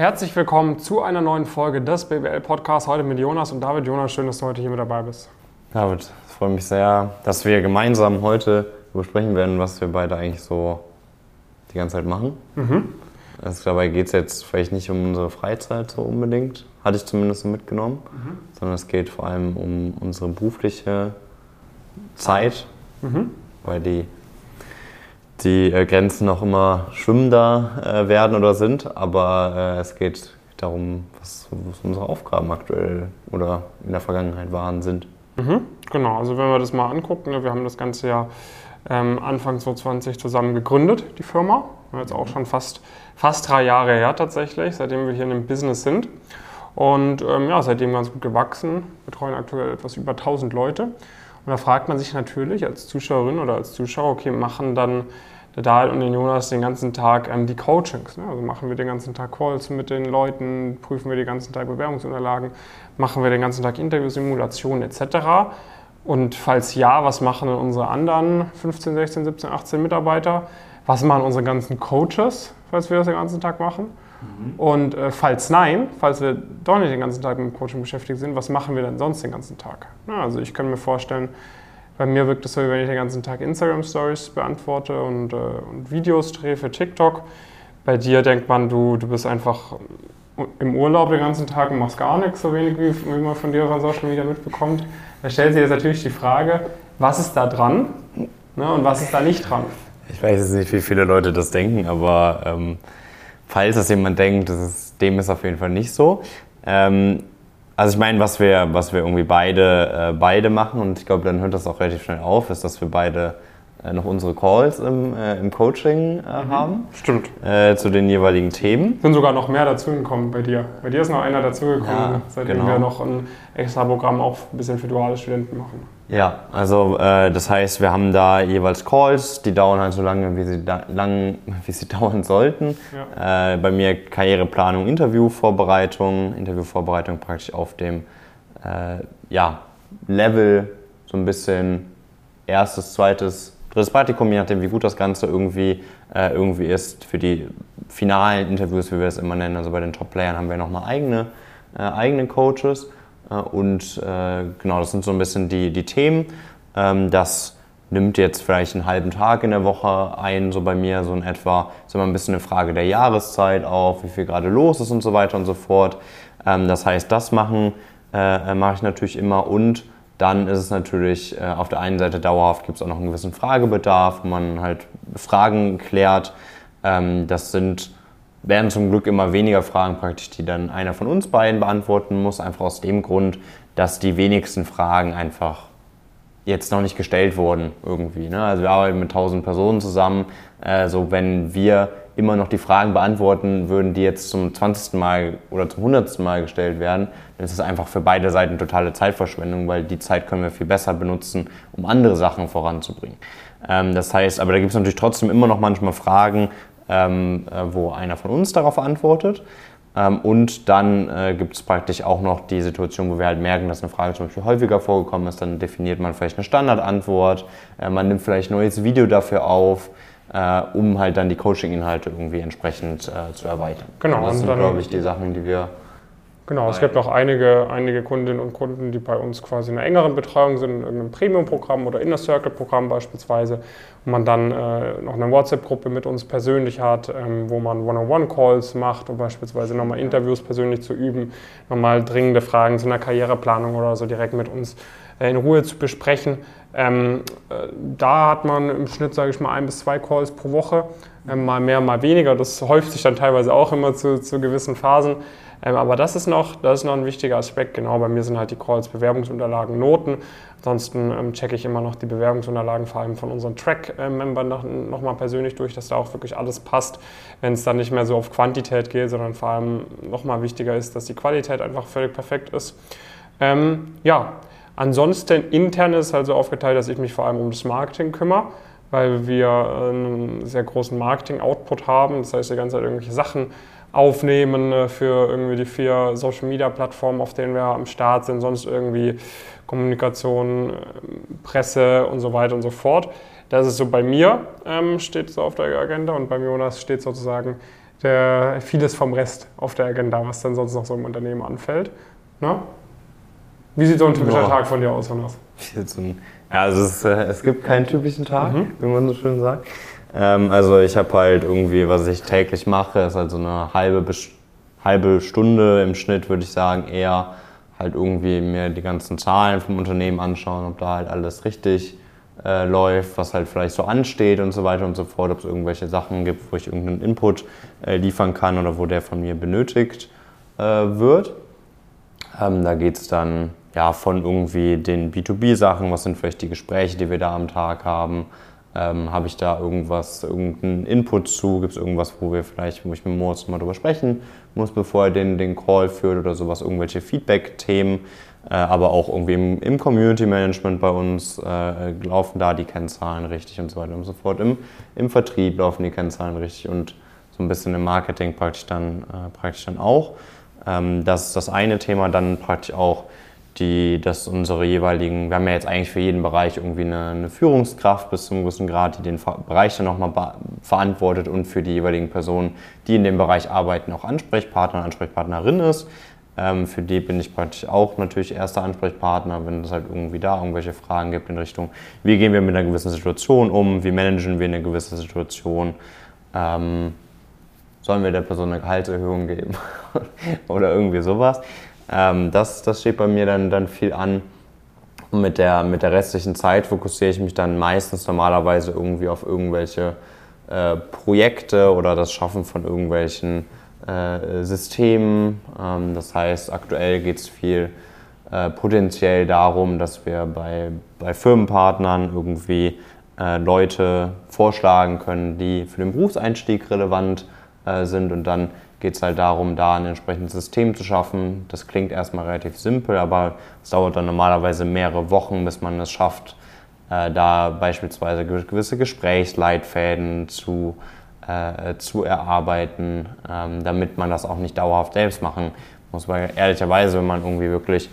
Herzlich willkommen zu einer neuen Folge des BWL Podcasts. Heute mit Jonas und David. Jonas, schön, dass du heute hier mit dabei bist. David, es freut mich sehr, dass wir gemeinsam heute besprechen werden, was wir beide eigentlich so die ganze Zeit machen. Mhm. Also dabei geht es jetzt vielleicht nicht um unsere Freizeit so unbedingt, hatte ich zumindest so mitgenommen, mhm. sondern es geht vor allem um unsere berufliche Zeit, mhm. weil die, die äh, Grenzen noch immer schwimmender äh, werden oder sind, aber äh, es geht darum, was, was, unsere Aufgaben aktuell oder in der Vergangenheit waren, sind. Mhm. Genau, also wenn wir das mal angucken, ne, wir haben das Ganze ja ähm, Anfang 2020 zusammen gegründet, die Firma. Jetzt auch schon fast, fast drei Jahre her tatsächlich, seitdem wir hier in dem Business sind. Und ähm, ja, seitdem ganz gut gewachsen, betreuen aktuell etwas über 1000 Leute. Und da fragt man sich natürlich als Zuschauerin oder als Zuschauer, okay, machen dann der Dahl und den Jonas den ganzen Tag ähm, die Coachings. Ne? Also machen wir den ganzen Tag Calls mit den Leuten, prüfen wir den ganzen Tag Bewerbungsunterlagen, machen wir den ganzen Tag Interviewsimulationen etc. Und falls ja, was machen denn unsere anderen 15, 16, 17, 18 Mitarbeiter? Was machen unsere ganzen Coaches, falls wir das den ganzen Tag machen? Mhm. Und äh, falls nein, falls wir doch nicht den ganzen Tag mit dem Coaching beschäftigt sind, was machen wir denn sonst den ganzen Tag? Ja, also ich kann mir vorstellen, bei mir wirkt es so, wenn ich den ganzen Tag Instagram Stories beantworte und, äh, und Videos drehe für TikTok. Bei dir denkt man, du, du bist einfach im Urlaub den ganzen Tag und machst gar nichts, so wenig wie, wie man von dir von Social Media mitbekommt. Da stellt sich jetzt natürlich die Frage, was ist da dran ne, und was ist da nicht dran? Ich weiß jetzt nicht, wie viele Leute das denken, aber ähm, falls das jemand denkt, das ist, dem ist auf jeden Fall nicht so. Ähm, also ich meine, was wir, was wir irgendwie beide, äh, beide machen, und ich glaube, dann hört das auch relativ schnell auf, ist, dass wir beide äh, noch unsere Calls im, äh, im Coaching äh, mhm. haben. Stimmt. Äh, zu den jeweiligen Themen. Sind sogar noch mehr dazugekommen bei dir. Bei dir ist noch einer dazugekommen, ja, seitdem genau. wir noch ein extra Programm auch ein bisschen für duale Studenten machen. Ja, also äh, das heißt, wir haben da jeweils Calls, die dauern halt so lange, wie sie, da, lang, wie sie dauern sollten. Ja. Äh, bei mir Karriereplanung, Interviewvorbereitung, Interviewvorbereitung praktisch auf dem ja, Level so ein bisschen erstes, zweites drittes Praktikum, je nachdem, wie gut das Ganze irgendwie, äh, irgendwie ist. Für die finalen Interviews, wie wir es immer nennen, also bei den Top-Playern, haben wir nochmal eigene, äh, eigene Coaches. Und äh, genau, das sind so ein bisschen die, die Themen. Ähm, das nimmt jetzt vielleicht einen halben Tag in der Woche ein, so bei mir, so in etwa. ist immer ein bisschen eine Frage der Jahreszeit auch, wie viel gerade los ist und so weiter und so fort. Ähm, das heißt, das machen äh, mache ich natürlich immer und dann ist es natürlich äh, auf der einen Seite dauerhaft, gibt es auch noch einen gewissen Fragebedarf, wo man halt Fragen klärt. Ähm, das sind, werden zum Glück immer weniger Fragen praktisch, die dann einer von uns beiden beantworten muss, einfach aus dem Grund, dass die wenigsten Fragen einfach jetzt noch nicht gestellt wurden irgendwie. Ne? Also wir arbeiten mit 1000 Personen zusammen. Also wenn wir immer noch die Fragen beantworten würden, die jetzt zum 20. Mal oder zum 100. Mal gestellt werden, dann ist es einfach für beide Seiten totale Zeitverschwendung, weil die Zeit können wir viel besser benutzen, um andere Sachen voranzubringen. Ähm, das heißt, aber da gibt es natürlich trotzdem immer noch manchmal Fragen, ähm, äh, wo einer von uns darauf antwortet. Ähm, und dann äh, gibt es praktisch auch noch die Situation, wo wir halt merken, dass eine Frage zum Beispiel häufiger vorgekommen ist. Dann definiert man vielleicht eine Standardantwort, äh, man nimmt vielleicht ein neues Video dafür auf äh, um halt dann die Coaching-Inhalte irgendwie entsprechend äh, zu erweitern. Genau. das sind, glaube ich, die Sachen, die wir. Genau, es gibt noch einige, einige Kundinnen und Kunden, die bei uns quasi in einer engeren Betreuung sind, in irgendeinem Premium-Programm oder Inner Circle-Programm beispielsweise, wo man dann äh, noch eine WhatsApp-Gruppe mit uns persönlich hat, ähm, wo man One-on-One-Calls macht, um beispielsweise nochmal Interviews persönlich zu üben, nochmal dringende Fragen zu einer Karriereplanung oder so direkt mit uns äh, in Ruhe zu besprechen. Ähm, äh, da hat man im Schnitt, sage ich mal, ein bis zwei Calls pro Woche, ähm, mal mehr, mal weniger. Das häuft sich dann teilweise auch immer zu, zu gewissen Phasen. Ähm, aber das ist, noch, das ist noch ein wichtiger Aspekt. Genau, bei mir sind halt die Calls Bewerbungsunterlagen, Noten. Ansonsten ähm, checke ich immer noch die Bewerbungsunterlagen, vor allem von unseren Track-Membern noch, noch persönlich durch, dass da auch wirklich alles passt. Wenn es dann nicht mehr so auf Quantität geht, sondern vor allem noch mal wichtiger ist, dass die Qualität einfach völlig perfekt ist. Ähm, ja, Ansonsten intern ist halt so aufgeteilt, dass ich mich vor allem um das Marketing kümmere, weil wir einen sehr großen Marketing-Output haben. Das heißt, die ganze Zeit irgendwelche Sachen aufnehmen äh, für irgendwie die vier Social-Media-Plattformen, auf denen wir am Start sind, sonst irgendwie Kommunikation, äh, Presse und so weiter und so fort. Das ist so bei mir, ähm, steht so auf der Agenda und bei Jonas steht sozusagen der, vieles vom Rest auf der Agenda, was dann sonst noch so im Unternehmen anfällt. Ne? Wie sieht so ein typischer Boah. Tag von dir aus, Jonas? Ja, also es, äh, es, gibt keinen typischen Tag, mhm. wie man so schön sagt. Ähm, also ich habe halt irgendwie, was ich täglich mache, ist halt so eine halbe, halbe Stunde im Schnitt, würde ich sagen, eher halt irgendwie mir die ganzen Zahlen vom Unternehmen anschauen, ob da halt alles richtig äh, läuft, was halt vielleicht so ansteht und so weiter und so fort, ob es irgendwelche Sachen gibt, wo ich irgendeinen Input äh, liefern kann oder wo der von mir benötigt äh, wird. Ähm, da geht es dann ja, von irgendwie den B2B-Sachen, was sind vielleicht die Gespräche, die wir da am Tag haben, ähm, habe ich da irgendwas, irgendeinen Input zu, gibt es irgendwas, wo wir vielleicht, wo ich mit Moritz mal drüber sprechen muss, bevor er den, den Call führt oder sowas, irgendwelche Feedback-Themen, äh, aber auch irgendwie im, im Community-Management bei uns äh, laufen da die Kennzahlen richtig und so weiter und so fort. Im, im Vertrieb laufen die Kennzahlen richtig und so ein bisschen im Marketing praktisch dann, äh, praktisch dann auch. Ähm, das ist das eine Thema, dann praktisch auch die, dass unsere jeweiligen, wir haben ja jetzt eigentlich für jeden Bereich irgendwie eine, eine Führungskraft bis zu einem gewissen Grad, die den Bereich dann nochmal verantwortet und für die jeweiligen Personen, die in dem Bereich arbeiten, auch Ansprechpartner, Ansprechpartnerin ist. Ähm, für die bin ich praktisch auch natürlich erster Ansprechpartner, wenn es halt irgendwie da irgendwelche Fragen gibt in Richtung, wie gehen wir mit einer gewissen Situation um, wie managen wir eine gewisse Situation. Ähm, sollen wir der Person eine Gehaltserhöhung geben oder irgendwie sowas. Ähm, das, das steht bei mir dann, dann viel an. Und mit der, mit der restlichen Zeit fokussiere ich mich dann meistens normalerweise irgendwie auf irgendwelche äh, Projekte oder das Schaffen von irgendwelchen äh, Systemen. Ähm, das heißt, aktuell geht es viel äh, potenziell darum, dass wir bei, bei Firmenpartnern irgendwie äh, Leute vorschlagen können, die für den Berufseinstieg relevant äh, sind und dann geht es halt darum, da ein entsprechendes System zu schaffen. Das klingt erstmal relativ simpel, aber es dauert dann normalerweise mehrere Wochen, bis man es schafft, äh, da beispielsweise gewisse Gesprächsleitfäden zu, äh, zu erarbeiten, ähm, damit man das auch nicht dauerhaft selbst machen muss. Weil ehrlicherweise, wenn man irgendwie wirklich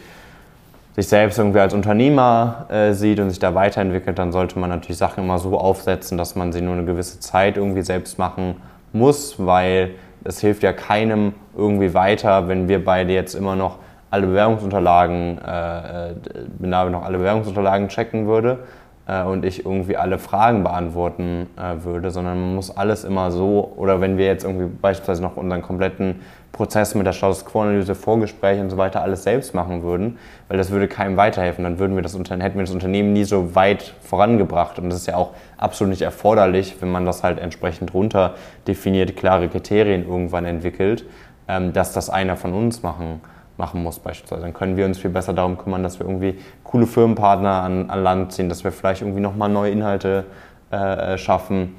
sich selbst irgendwie als Unternehmer äh, sieht und sich da weiterentwickelt, dann sollte man natürlich Sachen immer so aufsetzen, dass man sie nur eine gewisse Zeit irgendwie selbst machen muss, weil es hilft ja keinem irgendwie weiter, wenn wir beide jetzt immer noch alle Bewerbungsunterlagen, äh, wenn äh, noch alle Bewerbungsunterlagen checken würde äh, und ich irgendwie alle Fragen beantworten äh, würde, sondern man muss alles immer so, oder wenn wir jetzt irgendwie beispielsweise noch unseren kompletten Prozess mit der Status Quo-Analyse, Vorgespräche und so weiter alles selbst machen würden, weil das würde keinem weiterhelfen. Dann würden wir das, hätten wir das Unternehmen nie so weit vorangebracht. Und das ist ja auch absolut nicht erforderlich, wenn man das halt entsprechend runter definiert, klare Kriterien irgendwann entwickelt, ähm, dass das einer von uns machen, machen muss beispielsweise. Dann können wir uns viel besser darum kümmern, dass wir irgendwie coole Firmenpartner an, an Land ziehen, dass wir vielleicht irgendwie nochmal neue Inhalte äh, schaffen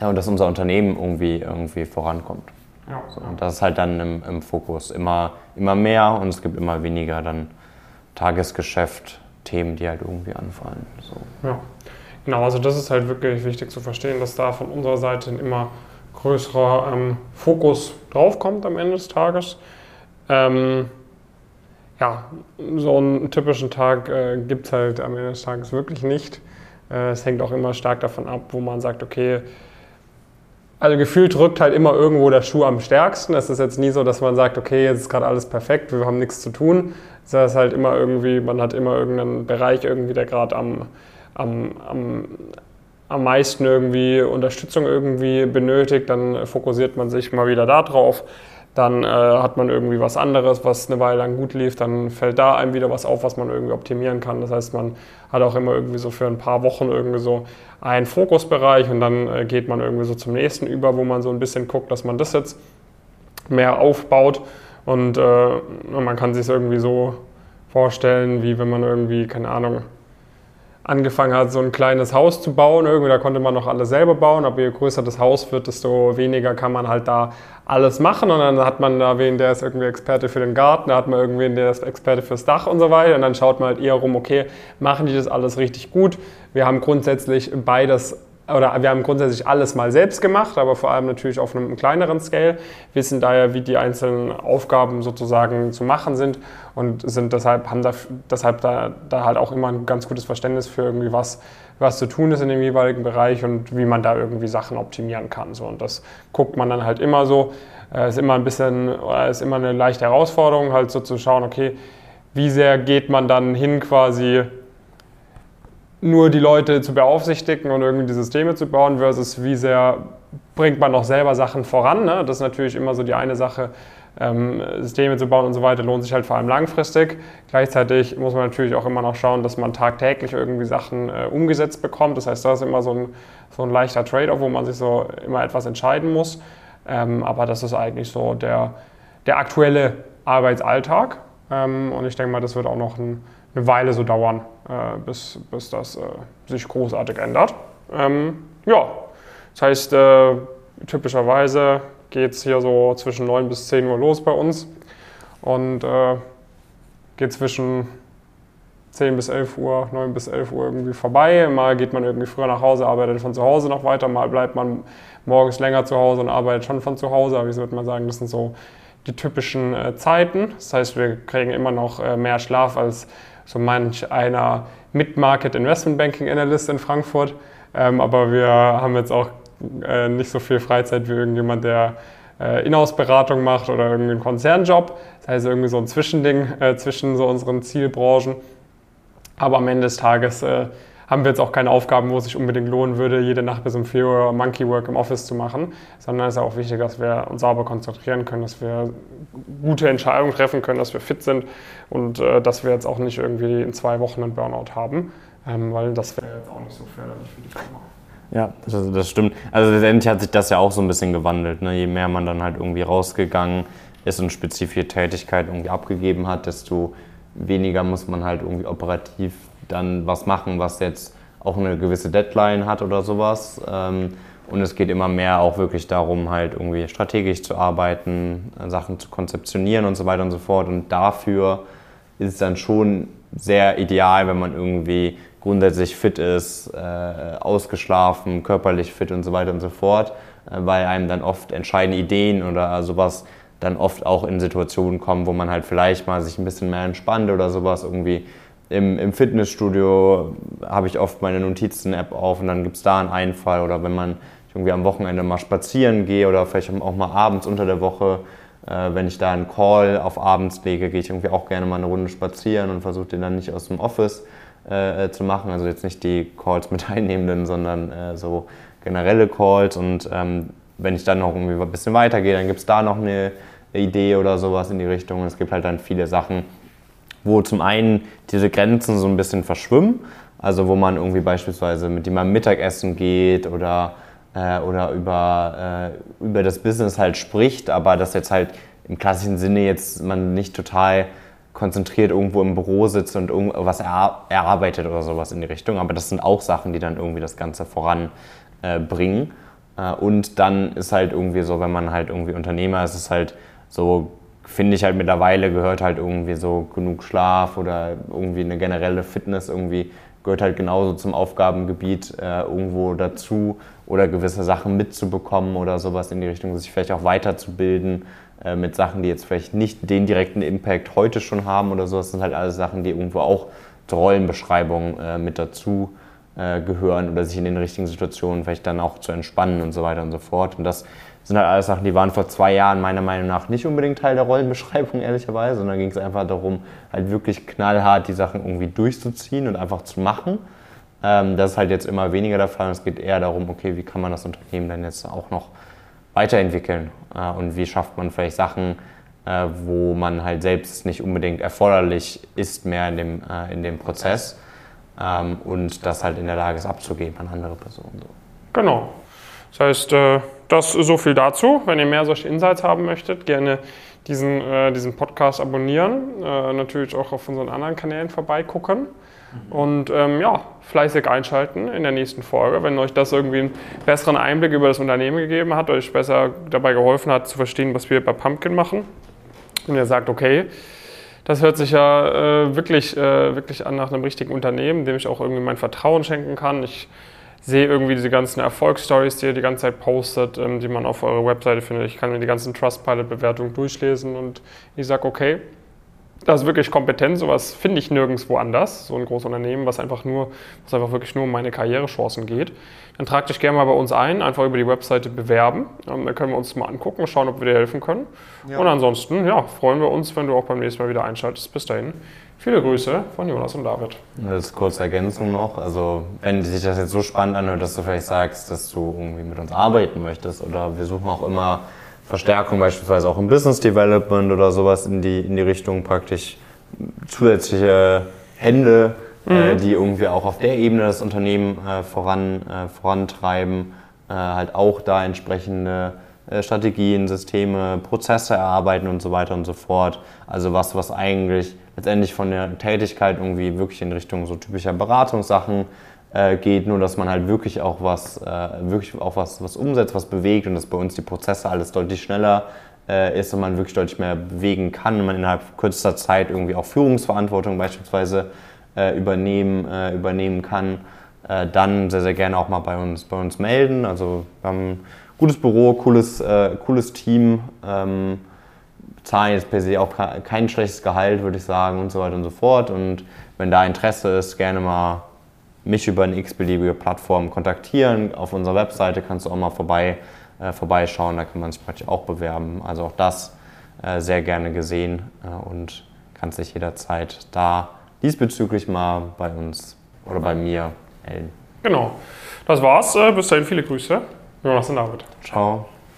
ja, und dass unser Unternehmen irgendwie, irgendwie vorankommt. Ja. So, und das ist halt dann im, im, Fokus immer, immer mehr und es gibt immer weniger dann Tagesgeschäft, Themen, die halt irgendwie anfallen. So. Ja, genau, also das ist halt wirklich wichtig zu verstehen, dass da von unserer Seite ein immer größerer ähm, Fokus draufkommt am Ende des Tages. Ähm, ja, so einen typischen Tag äh, gibt es halt am Ende des Tages wirklich nicht. Äh, es hängt auch immer stark davon ab, wo man sagt, okay, also gefühlt drückt halt immer irgendwo der Schuh am stärksten. Es ist jetzt nie so, dass man sagt, okay, jetzt ist gerade alles perfekt, wir haben nichts zu tun. Es ist halt immer irgendwie, man hat immer irgendeinen Bereich irgendwie, der gerade am, am, am, am meisten irgendwie Unterstützung irgendwie benötigt. Dann fokussiert man sich mal wieder da drauf dann äh, hat man irgendwie was anderes, was eine Weile lang gut lief, dann fällt da einem wieder was auf, was man irgendwie optimieren kann. Das heißt, man hat auch immer irgendwie so für ein paar Wochen irgendwie so einen Fokusbereich und dann äh, geht man irgendwie so zum nächsten über, wo man so ein bisschen guckt, dass man das jetzt mehr aufbaut und äh, man kann sich es irgendwie so vorstellen, wie wenn man irgendwie, keine Ahnung, angefangen hat, so ein kleines Haus zu bauen. Irgendwie, da konnte man noch alles selber bauen, aber je größer das Haus wird, desto weniger kann man halt da alles machen. Und dann hat man da wen, der ist irgendwie Experte für den Garten, da hat man irgendwen, der ist Experte fürs Dach und so weiter. Und dann schaut man halt eher rum, okay, machen die das alles richtig gut? Wir haben grundsätzlich beides oder wir haben grundsätzlich alles mal selbst gemacht, aber vor allem natürlich auf einem kleineren Scale, wissen daher, wie die einzelnen Aufgaben sozusagen zu machen sind und sind deshalb, haben da, deshalb da, da halt auch immer ein ganz gutes Verständnis für irgendwie was, was zu tun ist in dem jeweiligen Bereich und wie man da irgendwie Sachen optimieren kann. So. Und das guckt man dann halt immer so. Äh, ist immer ein bisschen, äh, ist immer eine leichte Herausforderung, halt so zu schauen, okay, wie sehr geht man dann hin quasi nur die Leute zu beaufsichtigen und irgendwie die Systeme zu bauen, versus wie sehr bringt man noch selber Sachen voran. Ne? Das ist natürlich immer so die eine Sache. Ähm, Systeme zu bauen und so weiter lohnt sich halt vor allem langfristig. Gleichzeitig muss man natürlich auch immer noch schauen, dass man tagtäglich irgendwie Sachen äh, umgesetzt bekommt. Das heißt, das ist immer so ein, so ein leichter Trade-off, wo man sich so immer etwas entscheiden muss. Ähm, aber das ist eigentlich so der, der aktuelle Arbeitsalltag. Ähm, und ich denke mal, das wird auch noch ein, eine Weile so dauern, äh, bis, bis das äh, sich großartig ändert. Ähm, ja, das heißt, äh, typischerweise geht es hier so zwischen 9 bis 10 Uhr los bei uns und äh, geht zwischen 10 bis 11 Uhr, 9 bis 11 Uhr irgendwie vorbei. Mal geht man irgendwie früher nach Hause, arbeitet von zu Hause noch weiter, mal bleibt man morgens länger zu Hause und arbeitet schon von zu Hause. Aber ich würde mal sagen, das sind so die typischen äh, Zeiten. Das heißt, wir kriegen immer noch äh, mehr Schlaf als so manch einer Mid-Market Investment Banking Analyst in Frankfurt. Ähm, aber wir haben jetzt auch äh, nicht so viel Freizeit wie irgendjemand, der äh, Inhouse-Beratung macht oder irgendwie einen Konzernjob. Das heißt irgendwie so ein Zwischending äh, zwischen so unseren Zielbranchen. Aber am Ende des Tages äh, haben wir jetzt auch keine Aufgaben, wo es sich unbedingt lohnen würde, jede Nacht bis um 4 Uhr Monkey Work im Office zu machen, sondern es ist auch wichtig, dass wir uns sauber konzentrieren können, dass wir gute Entscheidungen treffen können, dass wir fit sind und äh, dass wir jetzt auch nicht irgendwie in zwei Wochen einen Burnout haben, ähm, weil das wäre jetzt auch nicht so förderlich für die Firma. Ja, das, das, stimmt. Also letztendlich hat sich das ja auch so ein bisschen gewandelt. Ne? Je mehr man dann halt irgendwie rausgegangen ist und spezifische Tätigkeit irgendwie abgegeben hat, desto weniger muss man halt irgendwie operativ dann was machen, was jetzt auch eine gewisse Deadline hat oder sowas. Ähm, und es geht immer mehr auch wirklich darum, halt irgendwie strategisch zu arbeiten, Sachen zu konzeptionieren und so weiter und so fort. Und dafür ist es dann schon sehr ideal, wenn man irgendwie grundsätzlich fit ist, äh, ausgeschlafen, körperlich fit und so weiter und so fort, äh, weil einem dann oft entscheidende Ideen oder sowas dann oft auch in Situationen kommen, wo man halt vielleicht mal sich ein bisschen mehr entspannt oder sowas irgendwie im, im Fitnessstudio habe ich oft meine Notizen-App auf und dann gibt es da einen Einfall oder wenn man irgendwie am Wochenende mal spazieren gehe oder vielleicht auch mal abends unter der Woche, äh, wenn ich da einen Call auf abends lege, gehe ich irgendwie auch gerne mal eine Runde spazieren und versuche den dann nicht aus dem Office äh, zu machen. Also jetzt nicht die Calls mit Teilnehmenden, sondern äh, so generelle Calls und ähm, wenn ich dann noch irgendwie ein bisschen weitergehe, dann gibt es da noch eine Idee oder sowas in die Richtung. Es gibt halt dann viele Sachen, wo zum einen diese Grenzen so ein bisschen verschwimmen, also wo man irgendwie beispielsweise mit jemandem Mittagessen geht oder, äh, oder über, äh, über das Business halt spricht, aber das jetzt halt im klassischen Sinne jetzt man nicht total konzentriert irgendwo im Büro sitzt und irgendwas erarbeitet oder sowas in die Richtung. Aber das sind auch Sachen, die dann irgendwie das Ganze voranbringen. Äh, und dann ist halt irgendwie so, wenn man halt irgendwie Unternehmer ist, ist halt so finde ich halt mittlerweile gehört halt irgendwie so genug Schlaf oder irgendwie eine generelle Fitness irgendwie gehört halt genauso zum Aufgabengebiet äh, irgendwo dazu oder gewisse Sachen mitzubekommen oder sowas in die Richtung, sich vielleicht auch weiterzubilden äh, mit Sachen, die jetzt vielleicht nicht den direkten Impact heute schon haben oder so. Das sind halt alles Sachen, die irgendwo auch zur Rollenbeschreibung äh, mit dazu äh, gehören oder sich in den richtigen Situationen vielleicht dann auch zu entspannen und so weiter und so fort. Und das sind halt alles Sachen, die waren vor zwei Jahren meiner Meinung nach nicht unbedingt Teil der Rollenbeschreibung, ehrlicherweise, sondern ging es einfach darum, halt wirklich knallhart die Sachen irgendwie durchzuziehen und einfach zu machen. Ähm, das ist halt jetzt immer weniger der Fall. Es geht eher darum, okay, wie kann man das Unternehmen dann jetzt auch noch weiterentwickeln äh, und wie schafft man vielleicht Sachen, äh, wo man halt selbst nicht unbedingt erforderlich ist mehr in dem, äh, in dem Prozess ähm, und das halt in der Lage ist abzugeben an andere Personen. So. Genau. Das heißt, äh, das so viel dazu. Wenn ihr mehr solche Insights haben möchtet, gerne diesen, äh, diesen Podcast abonnieren, äh, natürlich auch auf unseren anderen Kanälen vorbeigucken mhm. und ähm, ja, fleißig einschalten in der nächsten Folge. Wenn euch das irgendwie einen besseren Einblick über das Unternehmen gegeben hat, euch besser dabei geholfen hat zu verstehen, was wir bei Pumpkin machen und ihr sagt, okay, das hört sich ja äh, wirklich, äh, wirklich an nach einem richtigen Unternehmen, dem ich auch irgendwie mein Vertrauen schenken kann. Ich sehe irgendwie diese ganzen Erfolgsstories, die ihr die ganze Zeit postet, ähm, die man auf eurer Webseite findet. Ich kann mir die ganzen Trustpilot-Bewertungen durchlesen und ich sage, okay, das ist wirklich kompetent, sowas finde ich nirgendwo anders, so ein großes Unternehmen, was einfach nur, was einfach wirklich nur um meine Karrierechancen geht. Dann trag dich gerne mal bei uns ein, einfach über die Webseite bewerben. Ähm, dann können wir uns mal angucken, schauen, ob wir dir helfen können. Ja. Und ansonsten, ja, freuen wir uns, wenn du auch beim nächsten Mal wieder einschaltest. Bis dahin. Viele Grüße von Jonas und David. Das ist kurze Ergänzung noch. Also, wenn sich das jetzt so spannend anhört, dass du vielleicht sagst, dass du irgendwie mit uns arbeiten möchtest oder wir suchen auch immer Verstärkung beispielsweise auch im Business Development oder sowas in die, in die Richtung praktisch zusätzliche Hände, äh, mhm. äh, die irgendwie auch auf der Ebene das Unternehmen äh, voran, äh, vorantreiben, äh, halt auch da entsprechende äh, Strategien, Systeme, Prozesse erarbeiten und so weiter und so fort. Also was, was eigentlich letztendlich von der Tätigkeit irgendwie wirklich in Richtung so typischer Beratungssachen äh, geht, nur dass man halt wirklich auch was, äh, wirklich auch was, was umsetzt, was bewegt und dass bei uns die Prozesse alles deutlich schneller äh, ist und man wirklich deutlich mehr bewegen kann und man innerhalb kürzester Zeit irgendwie auch Führungsverantwortung beispielsweise äh, übernehmen, äh, übernehmen kann, äh, dann sehr, sehr gerne auch mal bei uns, bei uns melden. Also wir haben ein gutes Büro, cooles, cooles Team. Ähm, zahlen jetzt per se auch kein schlechtes Gehalt, würde ich sagen, und so weiter und so fort. Und wenn da Interesse ist, gerne mal mich über eine x-beliebige Plattform kontaktieren. Auf unserer Webseite kannst du auch mal vorbei, äh, vorbeischauen, da kann man sich praktisch auch bewerben. Also auch das äh, sehr gerne gesehen äh, und kannst dich jederzeit da diesbezüglich mal bei uns oder bei mir melden. Genau. Das war's. Äh, bis dahin viele Grüße. Jonas und David. Ciao.